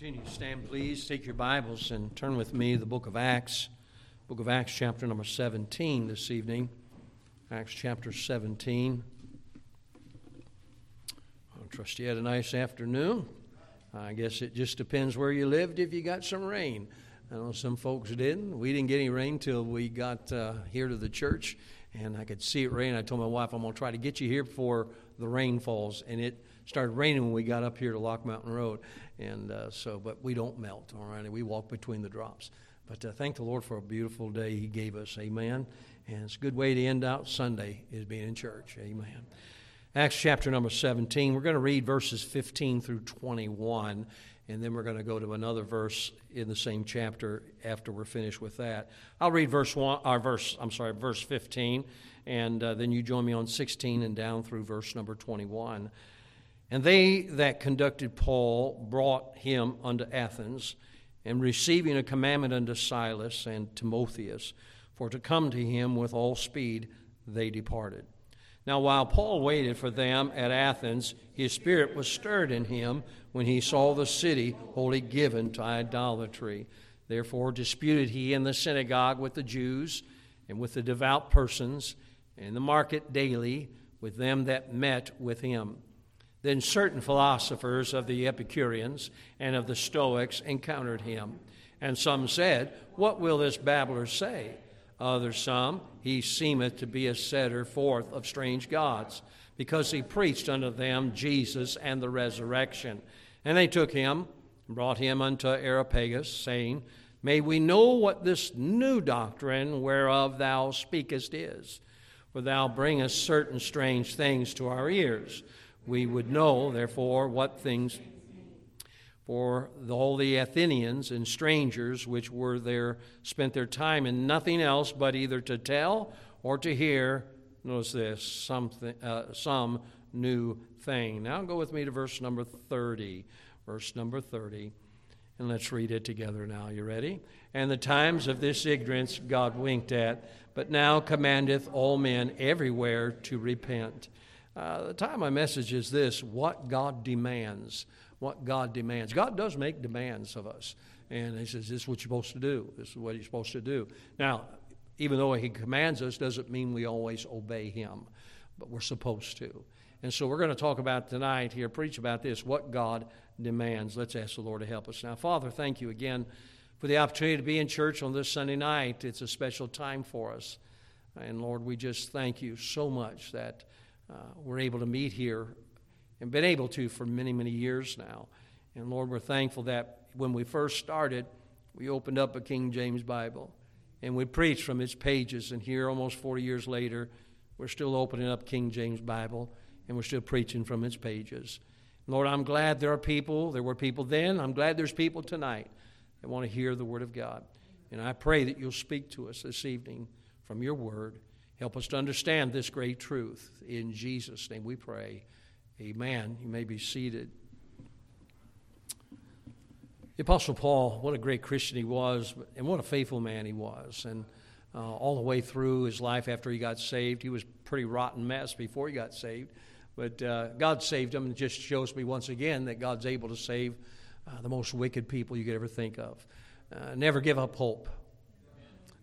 Continue to stand, please. Take your Bibles and turn with me the book of Acts, book of Acts, chapter number 17 this evening. Acts chapter 17. I trust you had a nice afternoon. I guess it just depends where you lived if you got some rain. I know some folks didn't. We didn't get any rain till we got uh, here to the church, and I could see it rain. I told my wife, I'm going to try to get you here before the rain falls, and it started raining when we got up here to Lock Mountain Road. And uh, so, but we don't melt, all right? We walk between the drops. But uh, thank the Lord for a beautiful day He gave us. Amen. And it's a good way to end out Sunday is being in church. Amen. Acts chapter number 17. We're going to read verses 15 through 21, and then we're going to go to another verse in the same chapter after we're finished with that. I'll read verse one, or verse, I'm sorry, verse 15, and uh, then you join me on 16 and down through verse number 21. And they that conducted Paul brought him unto Athens, and receiving a commandment unto Silas and Timotheus, for to come to him with all speed, they departed. Now, while Paul waited for them at Athens, his spirit was stirred in him when he saw the city wholly given to idolatry. Therefore, disputed he in the synagogue with the Jews and with the devout persons, and in the market daily with them that met with him. Then certain philosophers of the Epicureans and of the Stoics encountered him. And some said, What will this babbler say? Others some, He seemeth to be a setter forth of strange gods, because he preached unto them Jesus and the resurrection. And they took him and brought him unto Areopagus, saying, May we know what this new doctrine whereof thou speakest is. For thou bringest certain strange things to our ears we would know, therefore, what things for all the Athenians and strangers which were there spent their time in nothing else but either to tell or to hear, notice this, something, uh, some new thing. Now go with me to verse number 30. Verse number 30. And let's read it together now. You ready? And the times of this ignorance God winked at, but now commandeth all men everywhere to repent. Uh, the time my message is this what God demands. What God demands. God does make demands of us. And He says, This is what you're supposed to do. This is what you're supposed to do. Now, even though He commands us, doesn't mean we always obey Him, but we're supposed to. And so we're going to talk about tonight here, preach about this, what God demands. Let's ask the Lord to help us. Now, Father, thank you again for the opportunity to be in church on this Sunday night. It's a special time for us. And Lord, we just thank you so much that uh, we're able to meet here and been able to for many, many years now. And Lord, we're thankful that when we first started, we opened up a King James Bible and we preached from its pages. And here, almost 40 years later, we're still opening up King James Bible and we're still preaching from its pages. Lord, I'm glad there are people, there were people then, I'm glad there's people tonight that want to hear the Word of God. And I pray that you'll speak to us this evening from your Word. Help us to understand this great truth. In Jesus' name we pray. Amen. You may be seated. The Apostle Paul, what a great Christian he was, and what a faithful man he was. And uh, all the way through his life after he got saved, he was pretty rotten mess before he got saved. But uh, God saved him, and just shows me once again that God's able to save uh, the most wicked people you could ever think of. Uh, never give up hope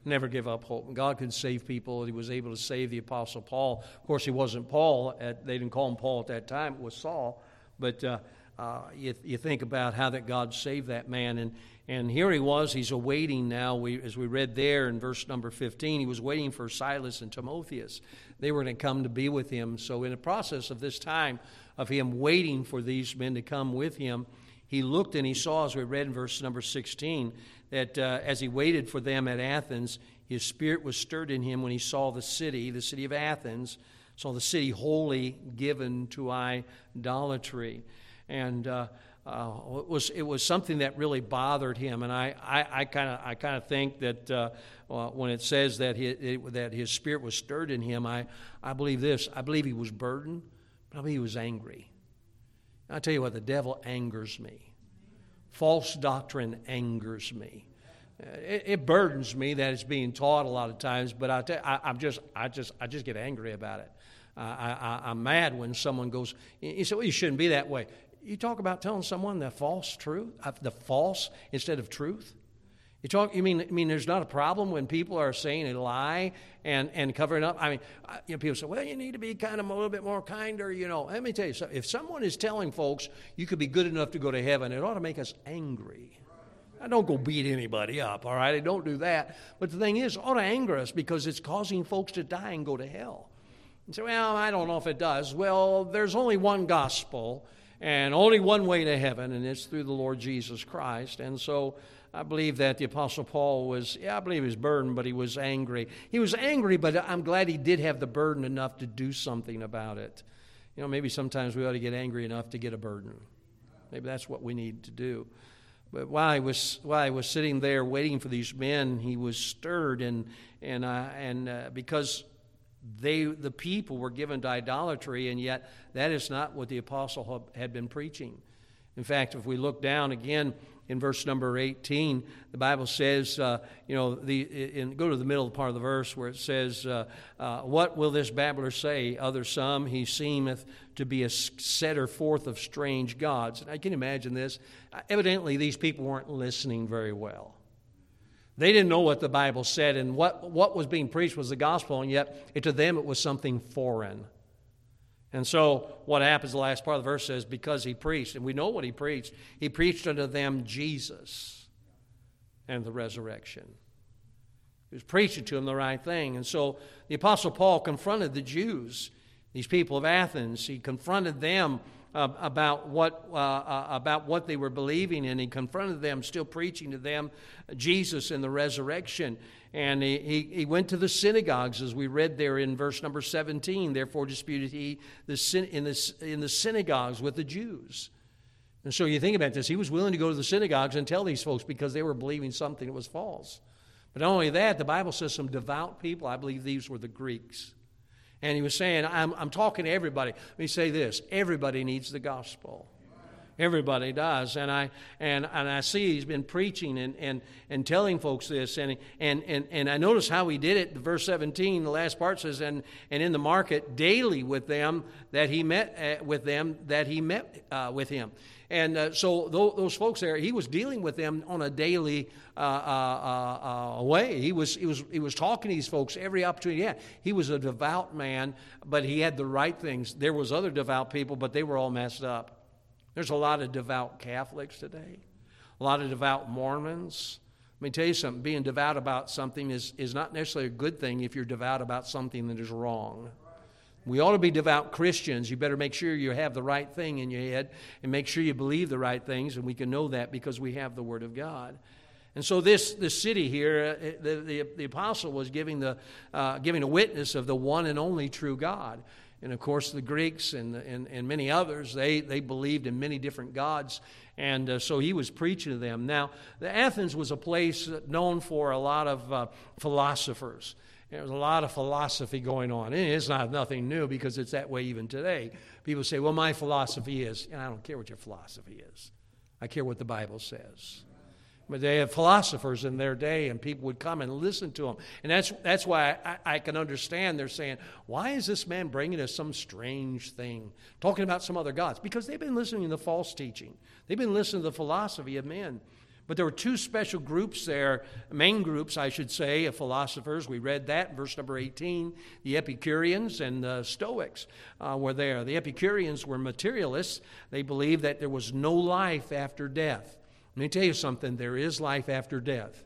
never give up hope. God can save people. He was able to save the Apostle Paul. Of course, he wasn't Paul. At, they didn't call him Paul at that time. It was Saul. But uh, uh, you, you, think about how that God saved that man. And, and here he was. He's awaiting now. We, as we read there in verse number 15, he was waiting for Silas and Timotheus. They were going to come to be with him. So in the process of this time of him waiting for these men to come with him, he looked and he saw, as we read in verse number 16, that uh, as he waited for them at Athens, his spirit was stirred in him when he saw the city, the city of Athens, saw the city wholly given to idolatry. And uh, uh, it, was, it was something that really bothered him. And I, I, I kind of think that uh, when it says that, he, it, that his spirit was stirred in him, I, I believe this. I believe he was burdened, but I believe he was angry. I tell you what, the devil angers me. False doctrine angers me. It, it, burdens me that it's being taught a lot of times, but I, tell, I, am just, I just, I just get angry about it. I, I, am mad when someone goes. You say, "Well, you shouldn't be that way." you talk about telling someone the false truth, uh, the false instead of truth. You talk. You mean? I mean, there's not a problem when people are saying a lie and and covering up. I mean, uh, you know, people say, "Well, you need to be kind of a little bit more kinder." You know, let me tell you something. If someone is telling folks you could be good enough to go to heaven, it ought to make us angry. I don't go beat anybody up. All right, I don't do that. But the thing is, it ought to anger us because it's causing folks to die and go to hell. And say, "Well, I don't know if it does." Well, there's only one gospel and only one way to heaven, and it's through the Lord Jesus Christ. And so I believe that the Apostle Paul was, yeah, I believe he was burdened, but he was angry. He was angry, but I'm glad he did have the burden enough to do something about it. You know, maybe sometimes we ought to get angry enough to get a burden. Maybe that's what we need to do. But while I was while I was sitting there waiting for these men, he was stirred, and and uh, and uh, because they the people were given to idolatry, and yet that is not what the apostle had been preaching. In fact, if we look down again in verse number 18, the Bible says, uh, you know, the, in, go to the middle part of the verse where it says, uh, uh, What will this babbler say? Other some, he seemeth to be a setter forth of strange gods. And I can imagine this. Uh, evidently, these people weren't listening very well. They didn't know what the Bible said, and what, what was being preached was the gospel, and yet it, to them it was something foreign. And so, what happens, the last part of the verse says, because he preached, and we know what he preached, he preached unto them Jesus and the resurrection. He was preaching to them the right thing. And so, the Apostle Paul confronted the Jews, these people of Athens. He confronted them uh, about, what, uh, uh, about what they were believing, and he confronted them, still preaching to them Jesus and the resurrection. And he, he, he, went to the synagogues, as we read there in verse number 17. Therefore disputed he the, in, the, in the synagogues with the Jews. And so you think about this. He was willing to go to the synagogues and tell these folks because they were believing something that was false. But not only that, the Bible says some devout people, I believe these were the Greeks. And he was saying, I'm, I'm talking to everybody. Let me say this everybody needs the gospel. Everybody does. And I, and, and I see he's been preaching and, and, and telling folks this. And, and, and, and I notice how he did it. Verse 17, the last part says, and, and in the market daily with them that he met uh, with them, that he met uh, with him. And uh, so those folks there, he was dealing with them on a daily uh, uh, uh, way. He was, he, was, he was talking to these folks every opportunity. Yeah, he was a devout man, but he had the right things. There was other devout people, but they were all messed up. There's a lot of devout Catholics today, a lot of devout Mormons. Let me tell you something being devout about something is, is not necessarily a good thing if you're devout about something that is wrong. We ought to be devout Christians. You better make sure you have the right thing in your head and make sure you believe the right things, and we can know that because we have the Word of God. And so this, this city here, uh, the, the, the apostle was giving, the, uh, giving a witness of the one and only true God. And of course, the Greeks and, and, and many others, they, they believed in many different gods. And uh, so he was preaching to them. Now, the Athens was a place known for a lot of uh, philosophers. There was a lot of philosophy going on. And it's not nothing new because it's that way even today. People say, well, my philosophy is, and I don't care what your philosophy is. I care what the Bible says. But they had philosophers in their day, and people would come and listen to them. And that's, that's why I, I, can understand they're saying, Why is this man bringing us some strange thing, talking about some other gods? Because they've been listening to the false teaching, they've been listening to the philosophy of men. But there were two special groups there, main groups, I should say, of philosophers. We read that, verse number 18. The Epicureans and the Stoics uh, were there. The Epicureans were materialists, they believed that there was no life after death. Let me tell you something there is life after death.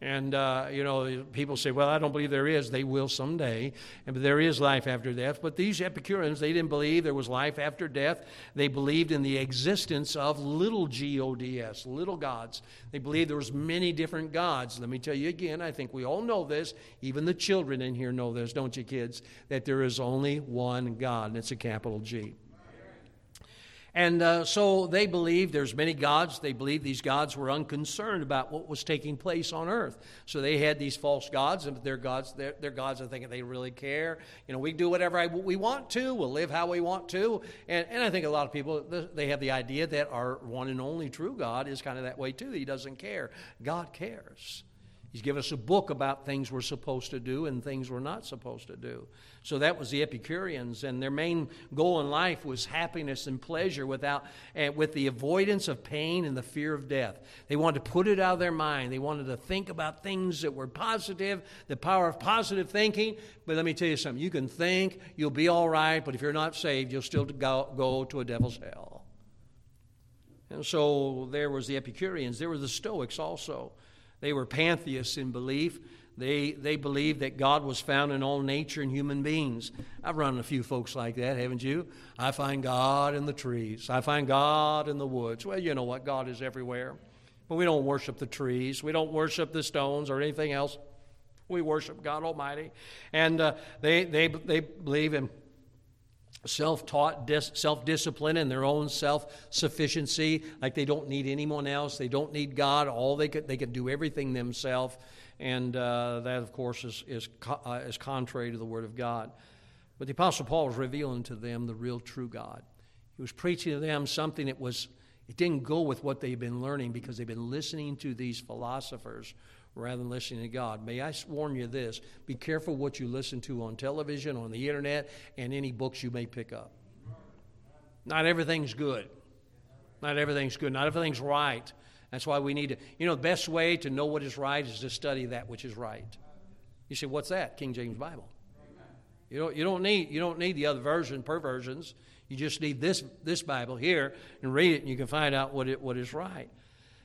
And, uh, you know, people say, well, I don't believe there is. They will someday. And there is life after death. But these Epicureans, they didn't believe there was life after death. They believed in the existence of little G-O-D-S, little gods. They believed there was many different gods. Let me tell you again, I think we all know this. Even the children in here know this, don't you, kids? That there is only one God, and it's a capital G. And uh, so they believed there's many gods. They believed these gods were unconcerned about what was taking place on earth. So they had these false gods, and their gods, their, their gods are thinking they really care. You know, we do whatever I, we want to. We'll live how we want to. And, and I think a lot of people they have the idea that our one and only true God is kind of that way too. He doesn't care. God cares. He's given us a book about things we're supposed to do and things we're not supposed to do. So that was the Epicureans, and their main goal in life was happiness and pleasure without, uh, with the avoidance of pain and the fear of death. They wanted to put it out of their mind. They wanted to think about things that were positive, the power of positive thinking. But let me tell you something you can think, you'll be all right, but if you're not saved, you'll still go, go to a devil's hell. And so there was the Epicureans, there were the Stoics also. They were pantheists in belief. They, they believed that God was found in all nature and human beings. I've run a few folks like that, haven't you? I find God in the trees. I find God in the woods. Well, you know what? God is everywhere. But we don't worship the trees. We don't worship the stones or anything else. We worship God Almighty. And uh, they, they, they believe in self taught, dis- self discipline, and their own self sufficiency. Like they don't need anyone else, they don't need God. All they could, they could do everything themselves. And uh, that, of course, is, is, co- uh, is contrary to the Word of God. But the Apostle Paul was revealing to them the real true God. He was preaching to them something that was, it didn't go with what they've been learning because they've been listening to these philosophers rather than listening to God. May I warn you this be careful what you listen to on television, on the internet, and any books you may pick up. Not everything's good. Not everything's good. Not everything's right. That's why we need to, you know, the best way to know what is right is to study that which is right. You say, what's that? King James Bible. You don't, you don't, need, you don't need the other version, perversions. You just need this, this Bible here and read it, and you can find out what, it, what is right.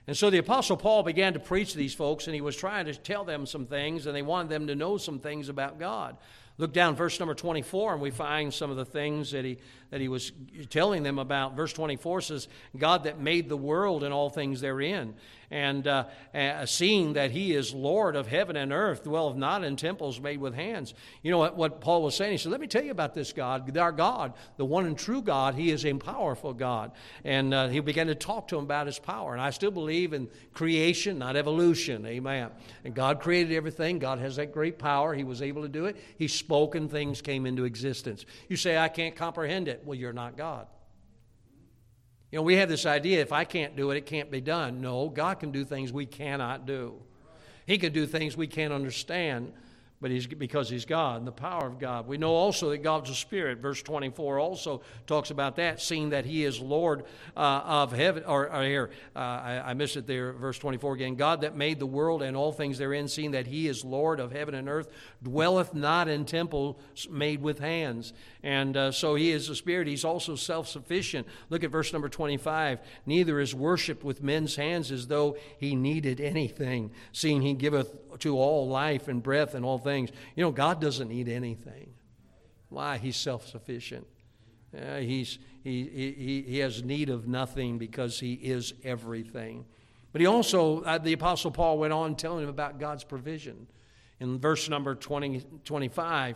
And so the Apostle Paul began to preach to these folks, and he was trying to tell them some things, and they wanted them to know some things about God. Look down verse number 24, and we find some of the things that he, that he was telling them about. Verse 24 says, God that made the world and all things therein, and uh, uh, seeing that he is Lord of heaven and earth, dwelleth not in temples made with hands. You know what, what Paul was saying? He said, Let me tell you about this God. Our God, the one and true God, he is a powerful God. And uh, he began to talk to him about his power. And I still believe in creation, not evolution. Amen. And God created everything. God has that great power. He was able to do it. He spoke and things came into existence. You say, I can't comprehend it. Well, you're not God. You know, we have this idea if I can't do it, it can't be done. No, God can do things we cannot do. He can do things we can't understand but he's because he's God and the power of God. We know also that God's a spirit. Verse 24 also talks about that, seeing that he is Lord uh, of heaven. Or, or here, uh, I, I, missed it there, verse 24 again. God that made the world and all things therein, seeing that he is Lord of heaven and earth, dwelleth not in temples made with hands. And uh, so he is a spirit. He's also self sufficient. Look at verse number 25. Neither is worshipped with men's hands as though he needed anything, seeing he giveth to all life and breath and all things. You know, God doesn't need anything. Why? He's self sufficient. Uh, he's, he, he, he has need of nothing because he is everything. But he also, uh, the Apostle Paul went on telling him about God's provision. In verse number 20, 25,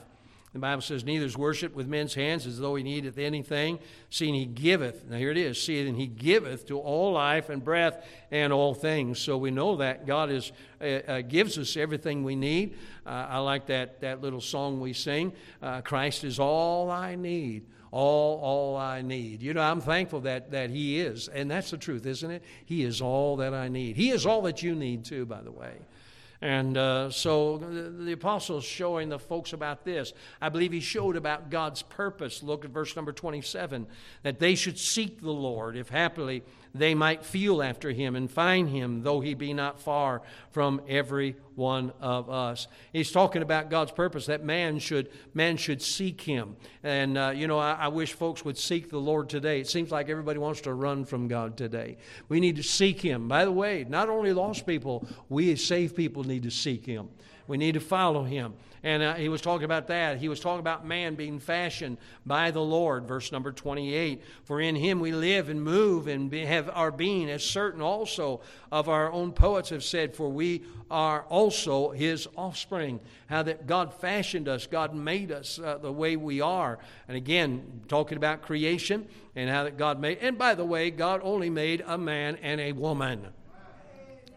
the Bible says, Neither is worship with men's hands as though he needeth anything, seeing he giveth. Now here it is, seeing he giveth to all life and breath and all things. So we know that God is, uh, uh, gives us everything we need. Uh, I like that, that little song we sing uh, Christ is all I need. All, all I need. You know, I'm thankful that, that He is. And that's the truth, isn't it? He is all that I need. He is all that you need, too, by the way. And uh, so the, the apostle's showing the folks about this. I believe he showed about God's purpose. Look at verse number 27 that they should seek the Lord, if happily they might feel after him and find him, though he be not far from every one of us. He's talking about God's purpose that man should man should seek Him, and uh, you know I, I, wish folks would seek the Lord today. It seems like everybody wants to run from God today. We need to seek Him. By the way, not only lost people, we as saved people need to seek Him. We need to follow Him. And uh, he was talking about that. He was talking about man being fashioned by the Lord, verse number 28. For in him we live and move and be, have our being, as certain also of our own poets have said, for we are also his offspring. How that God fashioned us, God made us uh, the way we are. And again, talking about creation and how that God made. And by the way, God only made a man and a woman.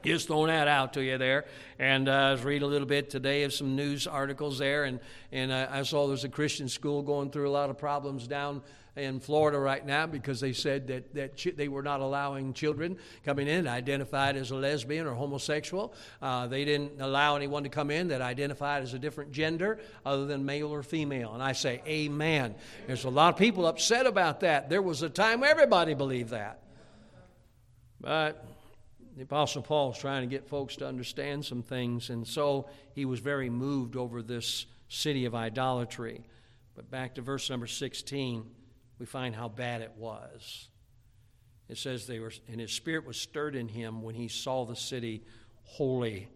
Just throwing that out to you there. And uh, I was reading a little bit today of some news articles there, and, and uh, I saw there's a Christian school going through a lot of problems down in Florida right now because they said that, that ch- they were not allowing children coming in identified as a lesbian or homosexual. Uh, they didn't allow anyone to come in that identified as a different gender other than male or female. And I say, Amen. There's a lot of people upset about that. There was a time everybody believed that. But the Apostle Paul was trying to get folks to understand some things, and so he was very moved over this city of idolatry. But back to verse number 16 we find how bad it was. It says they were, and his spirit was stirred in him when he saw the city wholly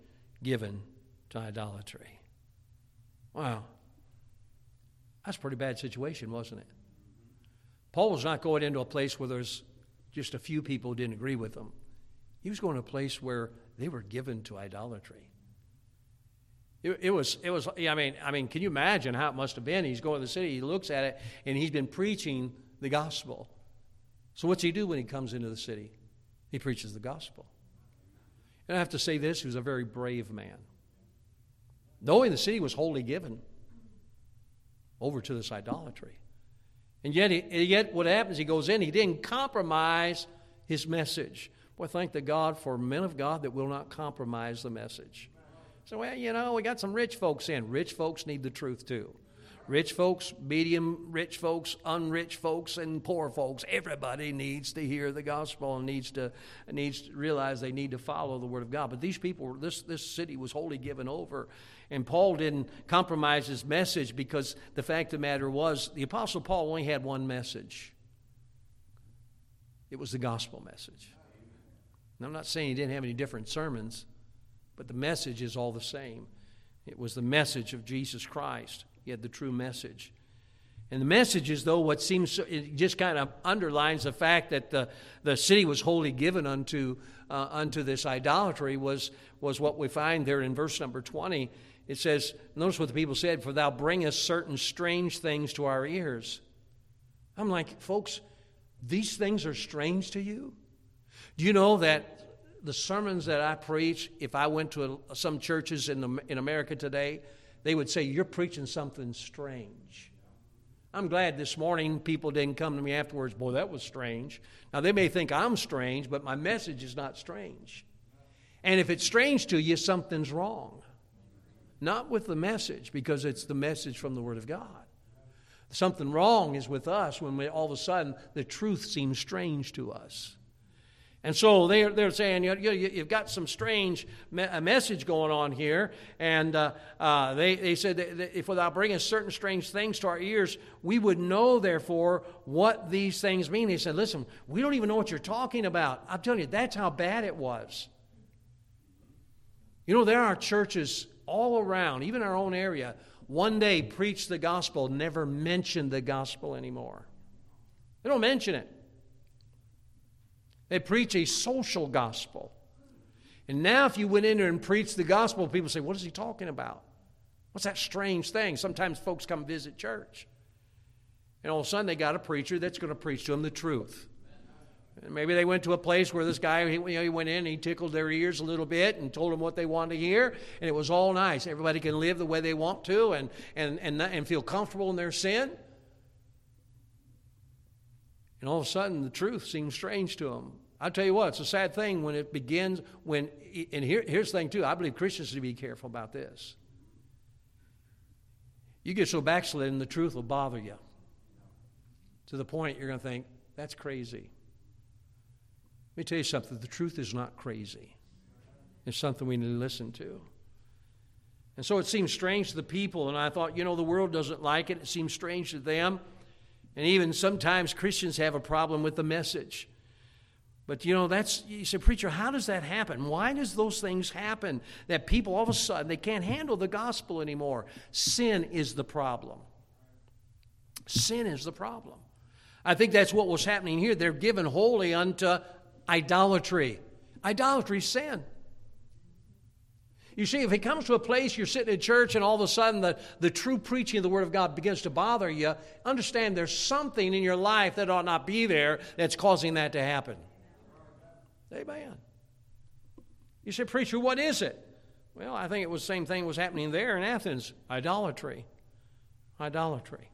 given to idolatry. Wow. That's a pretty bad situation, wasn't it? Paul was not going into a place where there's just a few people who didn't agree with him. He was going to a place where they were given to idolatry. It, it, was, it was, I mean, I mean, can you imagine how it must have been? He's going to the city, he looks at it, and he's been preaching the gospel. So what's he do when he comes into the city? He preaches the gospel. And I have to say this, he was a very brave man. Knowing the city was wholly given over to this idolatry. And yet, he, yet what happens, he goes in, he didn't compromise his message. Boy, thank the God for men of God that will not compromise the message. So, well, you know, we got some rich folks in. Rich folks need the truth too. Rich folks, medium rich folks, unrich folks, and poor folks. Everybody needs to hear the gospel and needs to needs to realize they need to follow the word of God. But these people, this this city was wholly given over, and Paul didn't compromise his message because the fact of the matter was the apostle Paul only had one message. It was the gospel message. And I'm not saying he didn't have any different sermons but the message is all the same. It was the message of Jesus Christ. He had the true message. And the message is, though, what seems, it just kind of underlines the fact that the, the city was wholly given unto, uh, unto this idolatry, was, was what we find there in verse number 20. It says, Notice what the people said, For thou bringest certain strange things to our ears. I'm like, folks, these things are strange to you? Do you know that the sermons that I preach, if I went to a, some churches in, the, in America today, they would say, You're preaching something strange. I'm glad this morning people didn't come to me afterwards, Boy, that was strange. Now, they may think I'm strange, but my message is not strange. And if it's strange to you, something's wrong. Not with the message, because it's the message from the Word of God. Something wrong is with us when we, all of a sudden the truth seems strange to us. And so they're, they're saying, you, you, have got some strange me- message going on here. And uh, uh, they, they said that if without bringing certain strange things to our ears, we would know, therefore, what these things mean. They said, listen, we don't even know what you're talking about. I'm telling you, that's how bad it was. You know, there are churches all around, even our own area, one day preach the gospel, never mention the gospel anymore. They don't mention it. They preach a social gospel. And now, if you went in there and preached the gospel, people say, What is he talking about? What's that strange thing? Sometimes folks come visit church. And all of a sudden, they got a preacher that's going to preach to them the truth. And maybe they went to a place where this guy, he, you know, he went in, and he tickled their ears a little bit and told them what they wanted to hear, and it was all nice. Everybody can live the way they want to and, and, and, and feel comfortable in their sin. And all of a sudden, the truth seems strange to them. I'll tell you what, it's a sad thing when it begins, when, and here, here's the thing too, I believe Christians to be careful about this. You get so backslidden, the truth will bother you to the point you're going to think, that's crazy. Let me tell you something the truth is not crazy, it's something we need to listen to. And so it seems strange to the people, and I thought, you know, the world doesn't like it. It seems strange to them. And even sometimes Christians have a problem with the message. But you know, that's, you say, Preacher, how does that happen? Why does those things happen that people all of a sudden they can't handle the gospel anymore? Sin is the problem. Sin is the problem. I think that's what was happening here. They're given wholly unto idolatry. Idolatry, sin. You see, if it comes to a place you're sitting in church and all of a sudden the, the true preaching of the Word of God begins to bother you, understand there's something in your life that ought not be there that's causing that to happen. Amen. You say, Preacher, what is it? Well, I think it was the same thing was happening there in Athens idolatry. Idolatry.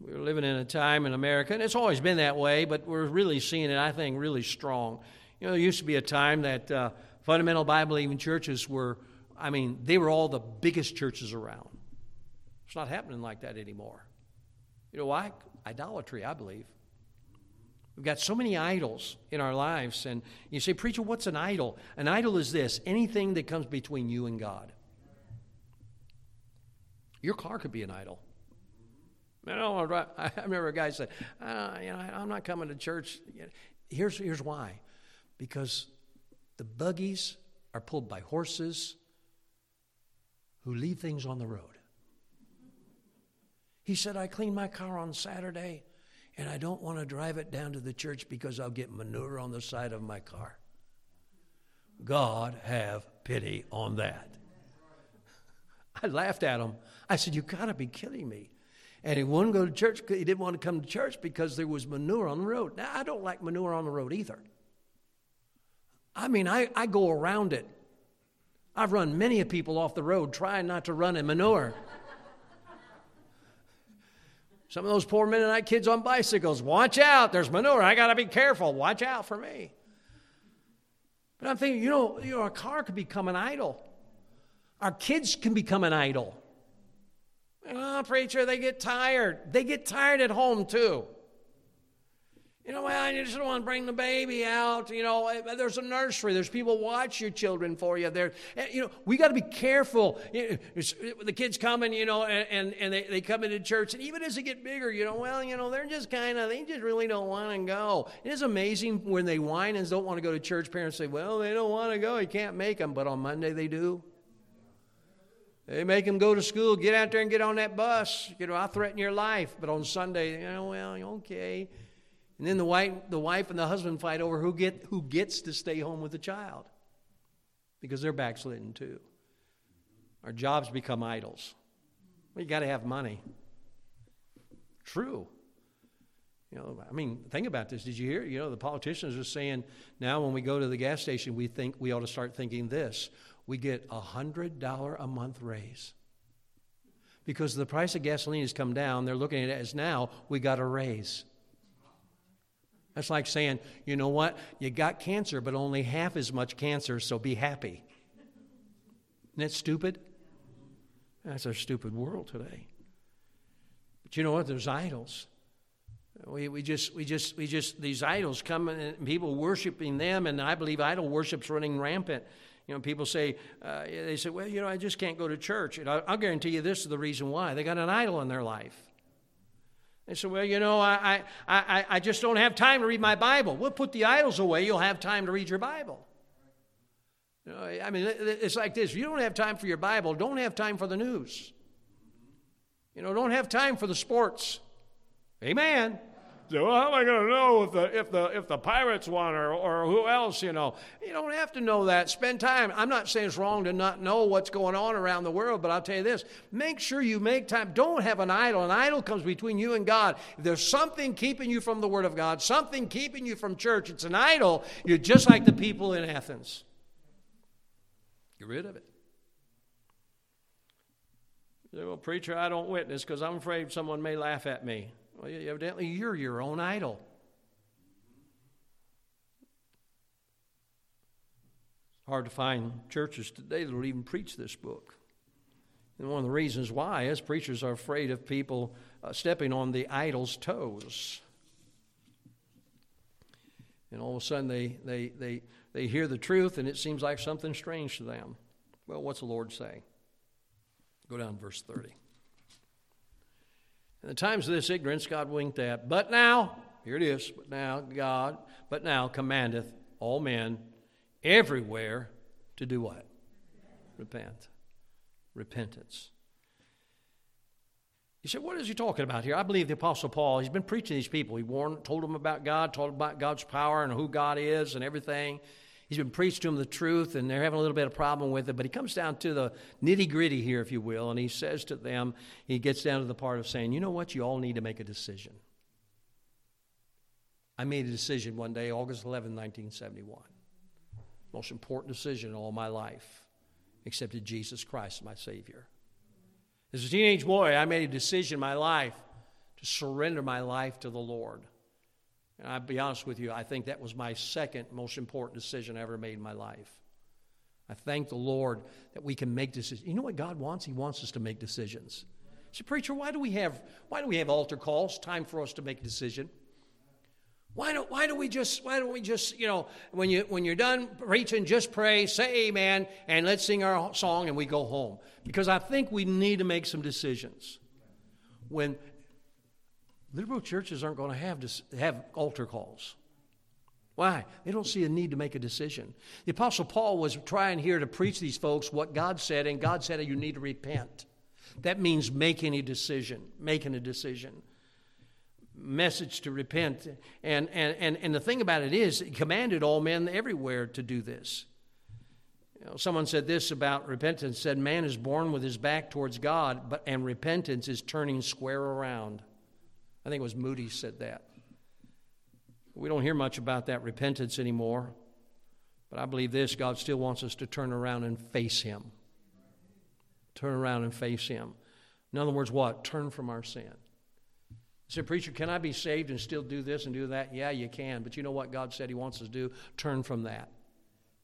We're living in a time in America, and it's always been that way, but we're really seeing it, I think, really strong. You know, there used to be a time that uh, fundamental Bible believing churches were, I mean, they were all the biggest churches around. It's not happening like that anymore. You know why? Idolatry, I believe. We've got so many idols in our lives. And you say, Preacher, what's an idol? An idol is this anything that comes between you and God. Your car could be an idol. I, don't I remember a guy said, uh, you know, I'm not coming to church. Here's, here's why. Because the buggies are pulled by horses who leave things on the road. He said, I cleaned my car on Saturday and I don't want to drive it down to the church because I'll get manure on the side of my car. God have pity on that. I laughed at him. I said, You got to be kidding me. And he wouldn't go to church. He didn't want to come to church because there was manure on the road. Now, I don't like manure on the road either. I mean, I, I go around it. I've run many people off the road trying not to run in manure. Some of those poor Mennonite kids on bicycles, watch out, there's manure. I got to be careful. Watch out for me. But I'm thinking, you know, you know, our car could become an idol. Our kids can become an idol. Oh, preacher, they get tired. They get tired at home too. You know, well, you just don't want to bring the baby out. You know, eh, there's a nursery. There's people watch your children for you. There, eh, you know, we got to be careful. The kids coming, you know, and, and they, they come into church, and even as they get bigger, you know, well, you know, they're just kind of, they just really don't want to go. It is amazing when they whine and don't want to go to church. Parents say, well, they don't want to go. You can't make them, but on Monday they do. They make them go to school, get out there and get on that bus. You know, I threaten your life. But on Sunday, you know, well, okay. And then the wife, the wife and the husband fight over who, get, who gets to stay home with the child because they're backslidden too. Our jobs become idols. Well, you got to have money. True. You know, I mean, think about this. Did you hear? You know, the politicians are saying now when we go to the gas station, we think we ought to start thinking this we get a $100 a month raise. Because the price of gasoline has come down, they're looking at it as now we got a raise. That's like saying, you know what, you got cancer, but only half as much cancer, so be happy. Isn't that stupid? That's our stupid world today. But you know what? There's idols. We, we just we just we just these idols come and people worshiping them, and I believe idol worship's running rampant. You know, people say, uh, they say, well, you know, I just can't go to church. And I'll, I'll guarantee you this is the reason why. They got an idol in their life. They say, well, you know, I, I, I, I just don't have time to read my Bible. We'll put the idols away. You'll have time to read your Bible. You know, I mean, it's like this. If you don't have time for your Bible, don't have time for the news. You know, don't have time for the sports. Amen. So well, how am I going to know if the if the if the Pirates won or or who else? You know, you don't have to know that. Spend time. I'm not saying it's wrong to not know what's going on around the world, but I'll tell you this: make sure you make time. Don't have an idol. An idol comes between you and God. If there's something keeping you from the Word of God, something keeping you from church, it's an idol. You're just like the people in Athens. Get rid of it. Well, preacher, I don't witness because I'm afraid someone may laugh at me. Well, evidently, you're your own idol. It's hard to find churches today that will even preach this book. And one of the reasons why is preachers are afraid of people uh, stepping on the idol's toes. And all of a sudden they, they, they, they hear the truth and it seems like something strange to them. Well, what's the Lord say? Go down to verse 30. In the times of this ignorance, God winked at. But now, here it is, but now God, but now commandeth all men everywhere to do what? Repent. Repentance. You said, what is he talking about here? I believe the Apostle Paul, he's been preaching these people. He warned, told them about God, told them about God's power and who God is and everything. He's been preached to them the truth, and they're having a little bit of problem with it. But he comes down to the nitty gritty here, if you will, and he says to them, he gets down to the part of saying, you know what? You all need to make a decision. I made a decision one day, August 11, 1971. Most important decision in all my life. Accepted Jesus Christ my Savior. As a teenage boy, I made a decision in my life to surrender my life to the Lord. And I'll be honest with you, I think that was my second most important decision I ever made in my life. I thank the Lord that we can make decisions. You know what God wants? He wants us to make decisions. See, preacher, why do we have why do we have altar calls? Time for us to make a decision. Why don't why do we just why don't we just you know when you when you're done preaching just pray say amen and let's sing our song and we go home because I think we need to make some decisions. When liberal churches aren't going to have to have altar calls. Why? They don't see a need to make a decision. The Apostle Paul was trying here to preach these folks what God said, and God said you need to repent. That means making a decision, making a decision. Message to repent. And, and, and, and the thing about it is, he commanded all men everywhere to do this. You know, someone said this about repentance said, Man is born with his back towards God, but, and repentance is turning square around. I think it was Moody said that. We don't hear much about that repentance anymore. But I believe this God still wants us to turn around and face Him. Turn around and face Him. In other words, what? Turn from our sin. You say, Preacher, can I be saved and still do this and do that? Yeah, you can. But you know what God said He wants us to do? Turn from that.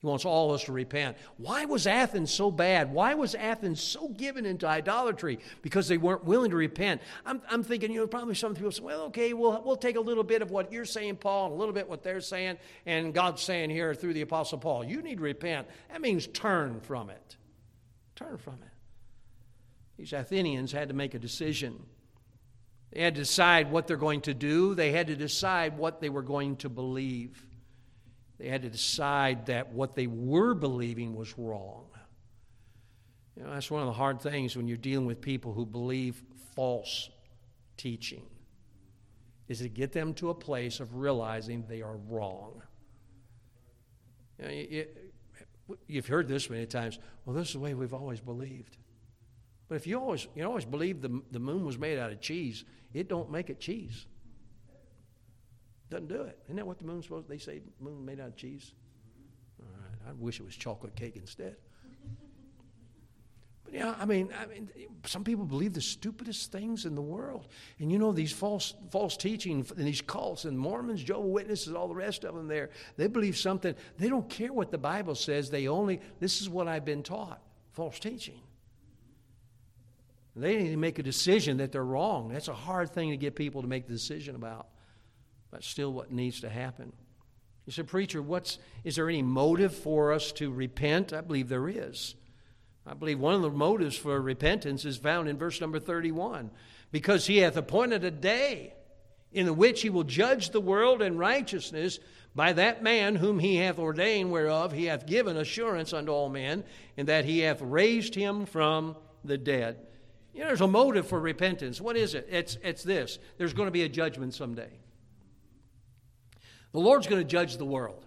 He wants all of us to repent. Why was Athens so bad? Why was Athens so given into idolatry? Because they weren't willing to repent. I'm, I'm thinking, you know, probably some people say, well, okay, we'll, we'll take a little bit of what you're saying, Paul, and a little bit what they're saying, and God's saying here through the Apostle Paul. You need to repent. That means turn from it. Turn from it. These Athenians had to make a decision. They had to decide what they're going to do, they had to decide what they were going to believe. They had to decide that what they were believing was wrong. You know, that's one of the hard things when you're dealing with people who believe false teaching, is to get them to a place of realizing they are wrong. You know, you, you've heard this many times. Well, this is the way we've always believed. But if you always you always believe the, the moon was made out of cheese, it don't make it cheese. Doesn't do it. Isn't that what the moon's supposed to They say moon made out of cheese? All right. I wish it was chocolate cake instead. But yeah, I mean, I mean, some people believe the stupidest things in the world, and you know these false false teaching and these cults and Mormons, Jehovah Witnesses, all the rest of them. There, they believe something. They don't care what the Bible says. They only this is what I've been taught. False teaching. They need to make a decision that they're wrong. That's a hard thing to get people to make the decision about. That's still what needs to happen. You said, Preacher, what's, is there any motive for us to repent? I believe there is. I believe one of the motives for repentance is found in verse number 31. Because he hath appointed a day in the which he will judge the world in righteousness by that man whom he hath ordained, whereof he hath given assurance unto all men, and that he hath raised him from the dead. You know, there's a motive for repentance. What is it? It's, it's this there's going to be a judgment someday. The Lord's going to judge the world.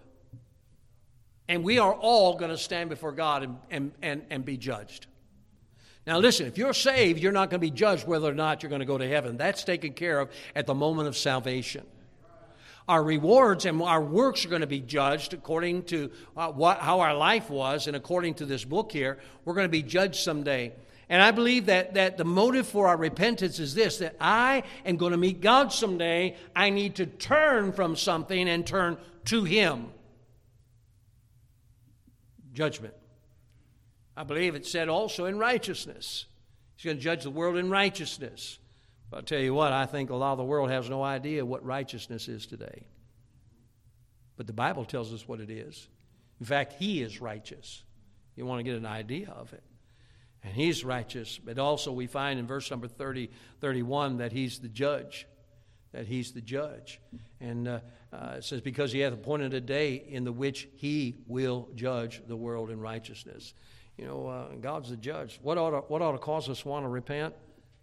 And we are all going to stand before God and, and, and, and be judged. Now, listen, if you're saved, you're not going to be judged whether or not you're going to go to heaven. That's taken care of at the moment of salvation. Our rewards and our works are going to be judged according to uh, what, how our life was, and according to this book here, we're going to be judged someday. And I believe that, that the motive for our repentance is this that I am going to meet God someday. I need to turn from something and turn to Him. Judgment. I believe it said also in righteousness. He's going to judge the world in righteousness. But I'll tell you what, I think a lot of the world has no idea what righteousness is today. But the Bible tells us what it is. In fact, He is righteous. You want to get an idea of it and he's righteous. But also, we find in verse number 30, 31 that he's the judge. That he's the judge. And uh, uh, it says, Because he hath appointed a day in the which he will judge the world in righteousness. You know, uh, God's the judge. What ought, to, what ought to cause us to want to repent?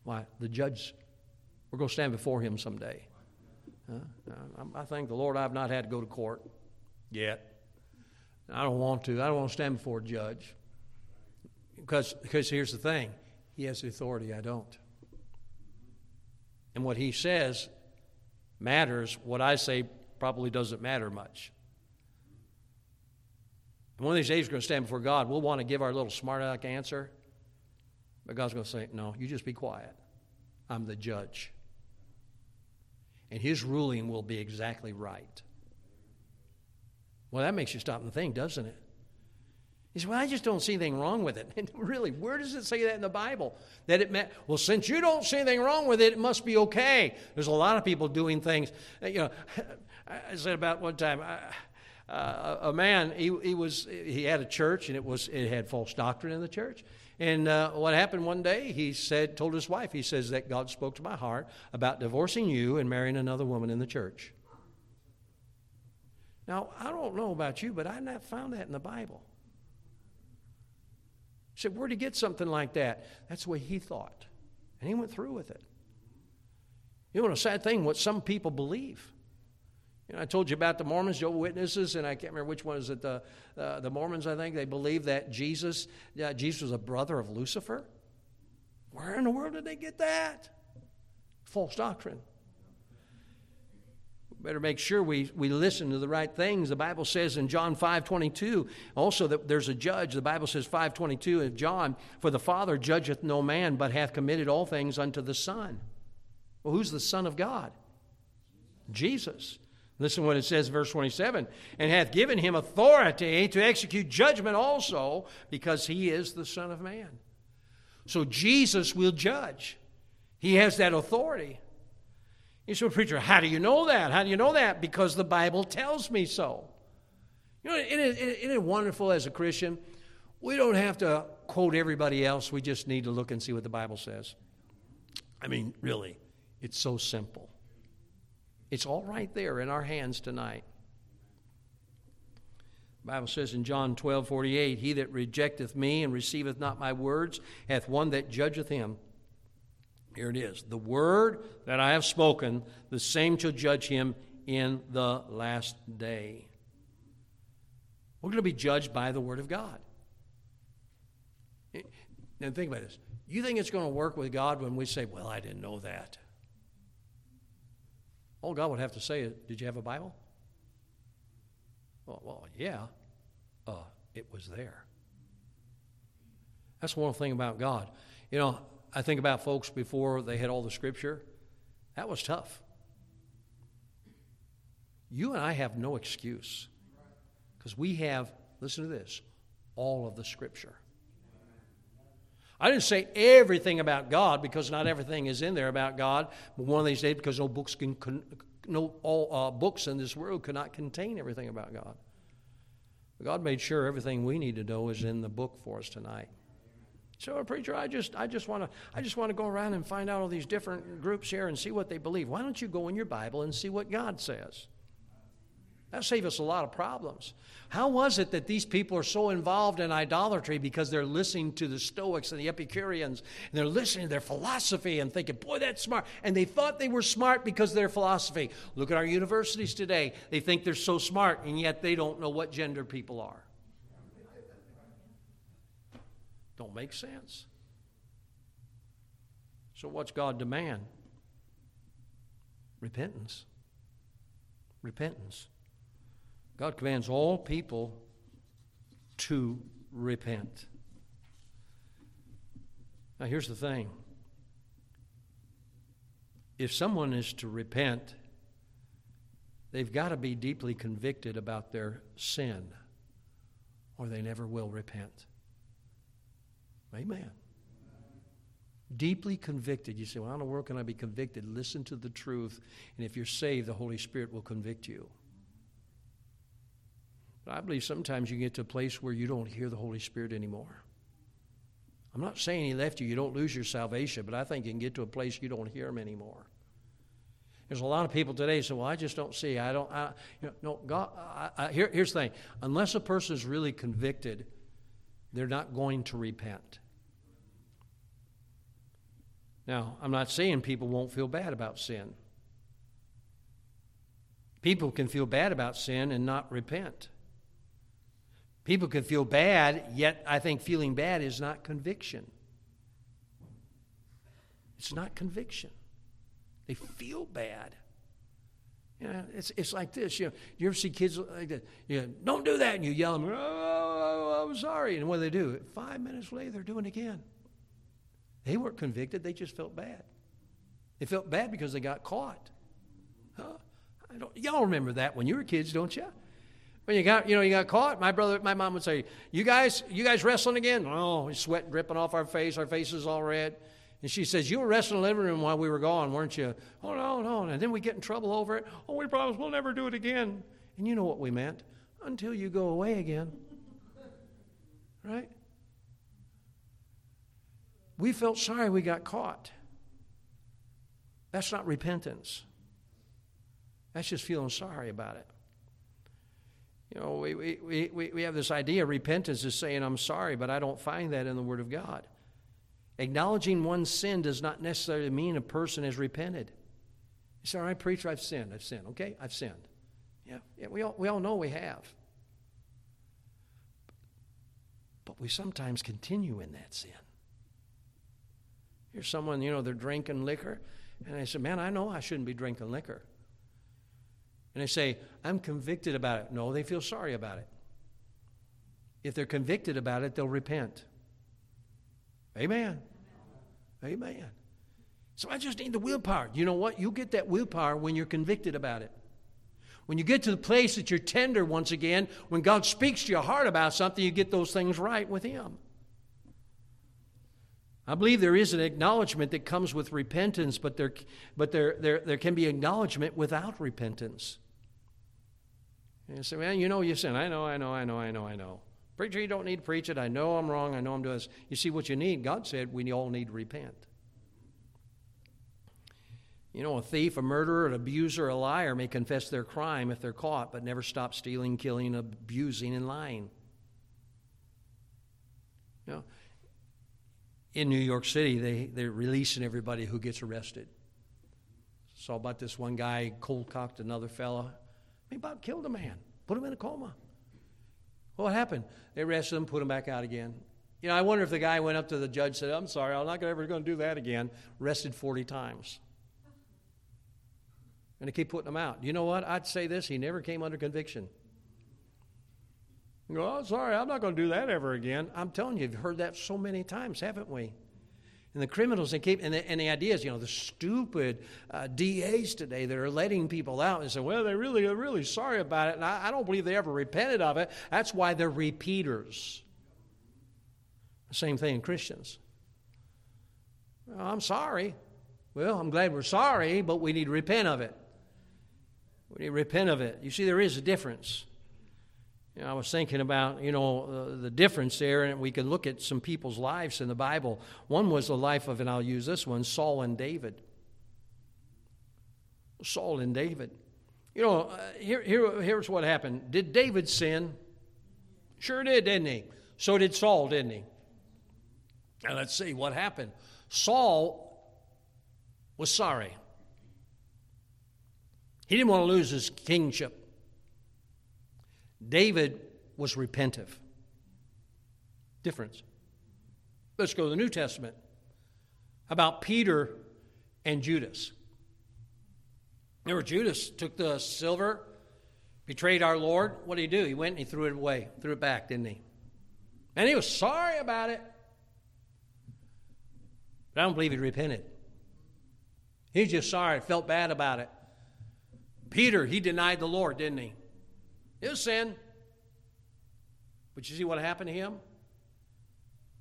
Why? The judge. We're going to stand before him someday. I thank the Lord I've not had to go to court yet. I don't want to. I don't want to stand before a judge. Because, because here's the thing He has the authority, I don't. And what He says matters. What I say probably doesn't matter much. And one of these days, we're going to stand before God. We'll want to give our little smart aleck answer. But God's going to say, No, you just be quiet. I'm the judge. and his ruling will be exactly right. Well, that makes you stop and think, doesn't it? He said, Well, I just don't see anything wrong with it. And really, where does it say that in the Bible? That it meant, well, since you don't see anything wrong with it, it must be okay. There's a lot of people doing things. You know, I said about one time, uh, a man, he, he, was, he had a church and it, was, it had false doctrine in the church. And uh, what happened one day, he said, told his wife, he says that God spoke to my heart about divorcing you and marrying another woman in the church. Now, I don't know about you, but I've not found that in the Bible. He said, Where'd he get something like that? That's the way he thought. And he went through with it. You know, a sad thing, what some people believe. You know, I told you about the Mormons, Jehovah Witnesses, and I can't remember which one is it. The uh, the Mormons, I think, they believe that Jesus, yeah, Jesus was a brother of Lucifer. Where in the world did they get that? False doctrine. Better make sure we, we listen to the right things. The Bible says in John 5 22, also that there's a judge. The Bible says 5 22 of John, for the Father judgeth no man, but hath committed all things unto the Son. Well, who's the Son of God? Jesus. Listen what it says, verse 27 and hath given him authority to execute judgment also, because he is the Son of Man. So Jesus will judge. He has that authority. You say, preacher, how do you know that? How do you know that? Because the Bible tells me so. You know, isn't it, isn't it wonderful as a Christian? We don't have to quote everybody else. We just need to look and see what the Bible says. I mean, really, it's so simple. It's all right there in our hands tonight. The Bible says in John 12 48, He that rejecteth me and receiveth not my words hath one that judgeth him. Here it is. The word that I have spoken, the same shall judge him in the last day. We're going to be judged by the word of God. Now, think about this. You think it's going to work with God when we say, Well, I didn't know that? All God would have to say is, Did you have a Bible? Well, well yeah. Uh, it was there. That's one thing about God. You know, I think about folks before they had all the scripture. That was tough. You and I have no excuse because we have, listen to this, all of the scripture. I didn't say everything about God because not everything is in there about God. But one of these days, because no books can, no all uh, books in this world cannot contain everything about God. But God made sure everything we need to know is in the book for us tonight. So, preacher, I just, I just want to, I just want to go around and find out all these different groups here and see what they believe. Why don't you go in your Bible and see what God says? That saves us a lot of problems. How was it that these people are so involved in idolatry because they're listening to the Stoics and the Epicureans and they're listening to their philosophy and thinking, boy, that's smart. And they thought they were smart because of their philosophy. Look at our universities today. They think they're so smart and yet they don't know what gender people are. Don't make sense. So, what's God demand? Repentance. Repentance. God commands all people to repent. Now, here's the thing if someone is to repent, they've got to be deeply convicted about their sin, or they never will repent. Amen. Deeply convicted. You say, Well, how in the world can I be convicted? Listen to the truth, and if you're saved, the Holy Spirit will convict you. But I believe sometimes you get to a place where you don't hear the Holy Spirit anymore. I'm not saying He left you, you don't lose your salvation, but I think you can get to a place you don't hear Him anymore. There's a lot of people today say, "Well, I just don't see. I don't." I, you know, no, God. I, I, here, here's the thing: unless a person is really convicted, they're not going to repent. Now, I'm not saying people won't feel bad about sin. People can feel bad about sin and not repent. People can feel bad, yet I think feeling bad is not conviction. It's not conviction. They feel bad. You know, it's, it's like this. You know, you ever see kids like that? You know, don't do that, and you yell them, oh, oh, oh, I'm sorry. And what do they do? Five minutes later, they're doing it again. They weren't convicted, they just felt bad. They felt bad because they got caught. Huh? I don't, y'all remember that when you were kids, don't you? When you got, you know, you got caught. My brother, my mom would say, "You guys, you guys wrestling again?" Oh, sweat dripping off our face, our faces all red. And she says, "You were wrestling in the living room while we were gone, weren't you?" Oh no, no. And then we get in trouble over it. Oh, we promise we'll never do it again. And you know what we meant? Until you go away again, right? We felt sorry we got caught. That's not repentance. That's just feeling sorry about it. You know, we, we, we, we have this idea repentance is saying, I'm sorry, but I don't find that in the Word of God. Acknowledging one's sin does not necessarily mean a person has repented. You say, all right, preacher, I've sinned. I've sinned. Okay, I've sinned. Yeah, yeah we, all, we all know we have. But we sometimes continue in that sin. Here's someone, you know, they're drinking liquor. And I said, man, I know I shouldn't be drinking liquor. And they say, I'm convicted about it. No, they feel sorry about it. If they're convicted about it, they'll repent. Amen. Amen. So I just need the willpower. You know what? You get that willpower when you're convicted about it. When you get to the place that you're tender once again, when God speaks to your heart about something, you get those things right with Him. I believe there is an acknowledgement that comes with repentance, but there, but there, there, there can be acknowledgement without repentance. And you say, man, you know you sin. I know, I know, I know, I know, I know. Preacher, you don't need to preach it. I know I'm wrong. I know I'm doing this. You see what you need? God said we all need to repent. You know, a thief, a murderer, an abuser, a liar may confess their crime if they're caught, but never stop stealing, killing, abusing, and lying. You know, in New York City, they, they're releasing everybody who gets arrested. Saw about this one guy cold cocked another fella. He about killed a man, put him in a coma. What happened? They arrested him, put him back out again. You know, I wonder if the guy went up to the judge and said, I'm sorry, I'm not ever going to do that again. Arrested 40 times. And they keep putting him out. You know what? I'd say this he never came under conviction. You go, oh, sorry, I'm not going to do that ever again. I'm telling you, you've heard that so many times, haven't we? And the criminals, they keep, and the, and the idea is, you know, the stupid uh, DAs today that are letting people out and say, well, they really are really sorry about it. And I, I don't believe they ever repented of it. That's why they're repeaters. Same thing in Christians. Well, I'm sorry. Well, I'm glad we're sorry, but we need to repent of it. We need to repent of it. You see, there is a difference. You know, I was thinking about, you know, uh, the difference there, and we can look at some people's lives in the Bible. One was the life of, and I'll use this one, Saul and David. Saul and David. You know, uh, here, here, here's what happened. Did David sin? Sure did, didn't he? So did Saul, didn't he? Now let's see what happened. Saul was sorry. He didn't want to lose his kingship. David was repentive. Difference. Let's go to the New Testament. About Peter and Judas. Remember, Judas took the silver, betrayed our Lord. What did he do? He went and he threw it away, threw it back, didn't he? And he was sorry about it. But I don't believe he repented. He's just sorry, felt bad about it. Peter, he denied the Lord, didn't he? It was sin. But you see what happened to him?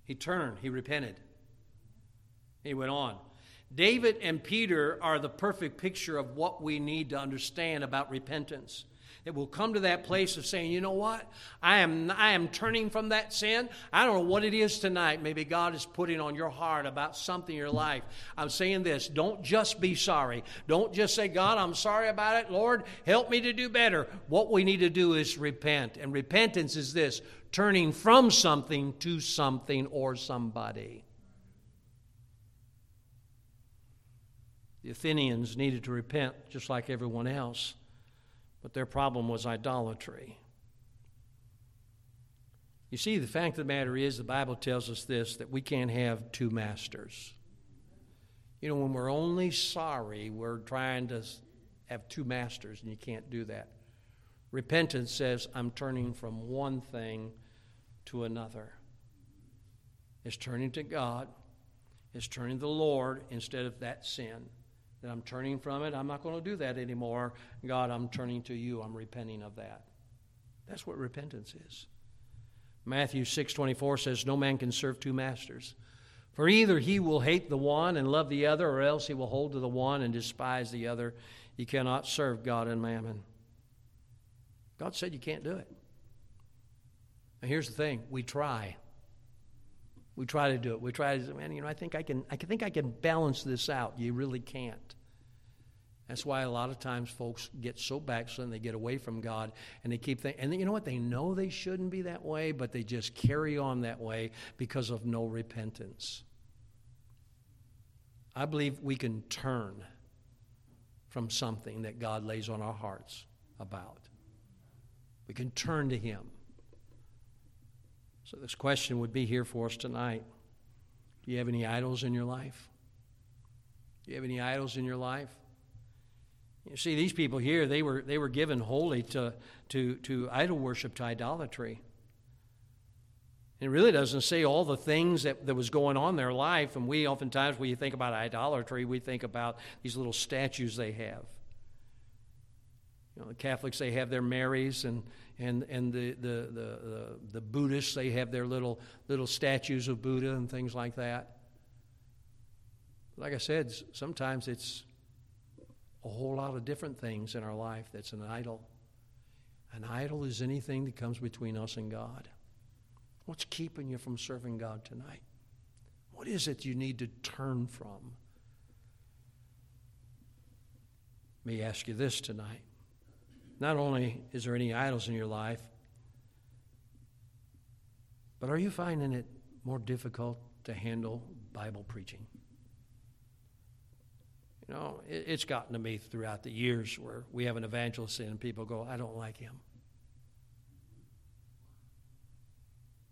He turned, he repented. He went on. David and Peter are the perfect picture of what we need to understand about repentance that will come to that place of saying, you know what? I am, I am turning from that sin. I don't know what it is tonight. Maybe God is putting on your heart about something in your life. I'm saying this don't just be sorry. Don't just say, God, I'm sorry about it. Lord, help me to do better. What we need to do is repent. And repentance is this turning from something to something or somebody. The Athenians needed to repent just like everyone else but their problem was idolatry. You see, the fact of the matter is, the Bible tells us this that we can't have two masters. You know, when we're only sorry, we're trying to have two masters, and you can't do that. Repentance says, I'm turning from one thing to another. It's turning to God, it's turning to the Lord instead of that sin. That I'm turning from it. I'm not going to do that anymore. God, I'm turning to you. I'm repenting of that. That's what repentance is. Matthew 6:24 says no man can serve two masters. For either he will hate the one and love the other or else he will hold to the one and despise the other. You cannot serve God and mammon. God said you can't do it. Now here's the thing, we try. We try to do it. We try to say, man, you know, I think I can I think I can balance this out. You really can't. That's why a lot of times folks get so backslidden, they get away from God, and they keep thinking, and you know what? They know they shouldn't be that way, but they just carry on that way because of no repentance. I believe we can turn from something that God lays on our hearts about. We can turn to Him. So, this question would be here for us tonight Do you have any idols in your life? Do you have any idols in your life? You see, these people here, they were, they were given wholly to, to, to idol worship, to idolatry. It really doesn't say all the things that, that was going on in their life. And we oftentimes, when you think about idolatry, we think about these little statues they have. You know, the Catholics, they have their Marys, and, and, and the, the, the, the, Buddhists, they have their little, little statues of Buddha and things like that. Like I said, sometimes it's a whole lot of different things in our life that's an idol. An idol is anything that comes between us and God. What's keeping you from serving God tonight? What is it you need to turn from? Let me ask you this tonight. Not only is there any idols in your life, but are you finding it more difficult to handle Bible preaching? You know, it, it's gotten to me throughout the years where we have an evangelist and people go, I don't like him.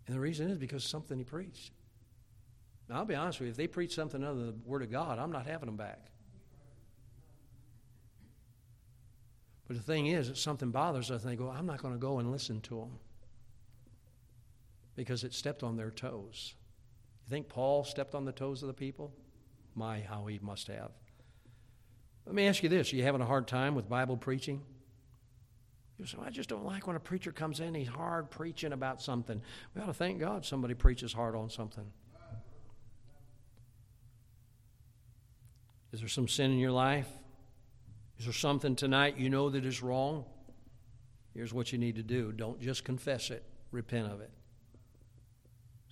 And the reason is because something he preached. Now, I'll be honest with you, if they preach something other than the Word of God, I'm not having them back. But the thing is, if something bothers us, they go, I'm not going to go and listen to them because it stepped on their toes. You think Paul stepped on the toes of the people? My, how he must have. Let me ask you this Are you having a hard time with Bible preaching? You say, I just don't like when a preacher comes in, he's hard preaching about something. We ought to thank God somebody preaches hard on something. Is there some sin in your life? Is there something tonight you know that is wrong? Here's what you need to do don't just confess it, repent of it.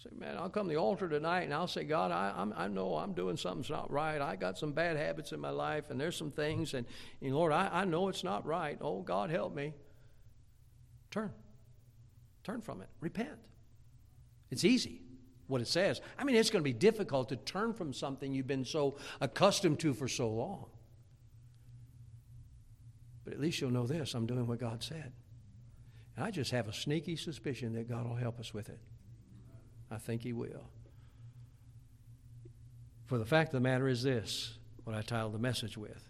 Say, man, I'll come to the altar tonight and I'll say, God, I, I'm, i know I'm doing something's not right. I got some bad habits in my life and there's some things, and, and Lord, I, I know it's not right. Oh, God, help me. Turn. Turn from it. Repent. It's easy what it says. I mean, it's going to be difficult to turn from something you've been so accustomed to for so long. At least you'll know this I'm doing what God said. And I just have a sneaky suspicion that God will help us with it. I think He will. For the fact of the matter is this what I titled the message with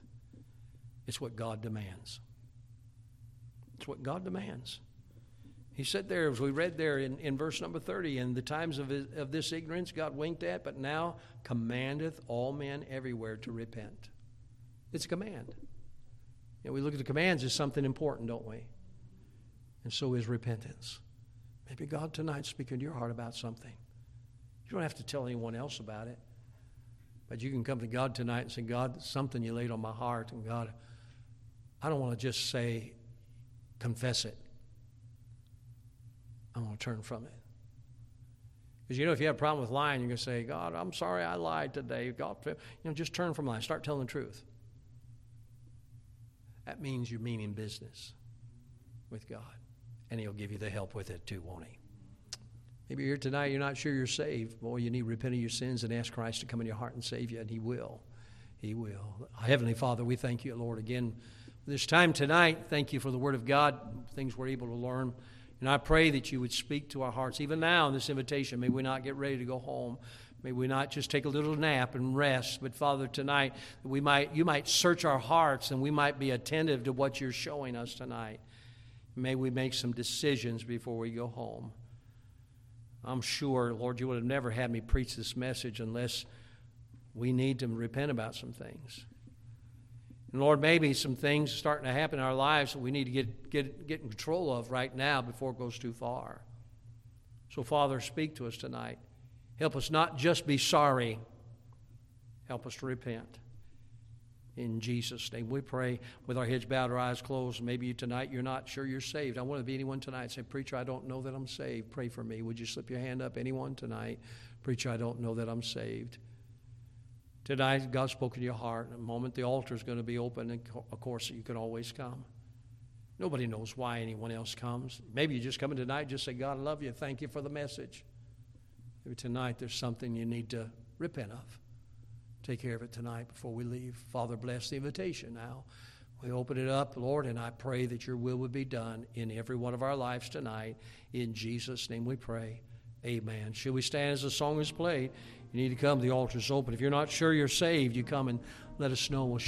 it's what God demands. It's what God demands. He said there, as we read there in, in verse number 30, in the times of, his, of this ignorance God winked at, but now commandeth all men everywhere to repent. It's a command. You know, we look at the commands as something important, don't we? And so is repentance. Maybe God tonight's speaking to your heart about something. You don't have to tell anyone else about it. But you can come to God tonight and say, God, something you laid on my heart. And God, I don't want to just say, confess it. I want to turn from it. Because you know, if you have a problem with lying, you're going to say, God, I'm sorry I lied today. God, you know, just turn from lying. Start telling the truth that means you're meaning business with God. And He'll give you the help with it too, won't He? Maybe you're here tonight, you're not sure you're saved. Boy, you need to repent of your sins and ask Christ to come in your heart and save you, and He will. He will. Heavenly Father, we thank you, Lord, again this time tonight. Thank you for the Word of God, things we're able to learn. And I pray that you would speak to our hearts, even now in this invitation. May we not get ready to go home. May we not just take a little nap and rest, but Father, tonight we might you might search our hearts and we might be attentive to what you're showing us tonight. May we make some decisions before we go home. I'm sure, Lord, you would have never had me preach this message unless we need to repent about some things. And Lord, maybe some things starting to happen in our lives that we need to get, get, get in control of right now before it goes too far. So, Father, speak to us tonight. Help us not just be sorry, help us to repent. In Jesus' name, we pray with our heads bowed, our eyes closed. Maybe tonight you're not sure you're saved. I want to be anyone tonight. Say, Preacher, I don't know that I'm saved. Pray for me. Would you slip your hand up? Anyone tonight? Preacher, I don't know that I'm saved. Tonight, God spoke in your heart. In a moment, the altar is going to be open, and of course, you can always come. Nobody knows why anyone else comes. Maybe you're just coming tonight, just say, God, I love you. Thank you for the message. Maybe tonight there's something you need to repent of. Take care of it tonight before we leave. Father, bless the invitation now. We open it up, Lord, and I pray that your will would be done in every one of our lives tonight. In Jesus' name we pray. Amen. Should we stand as the song is played? You need to come. The altar's open. If you're not sure you're saved, you come and let us know. We'll show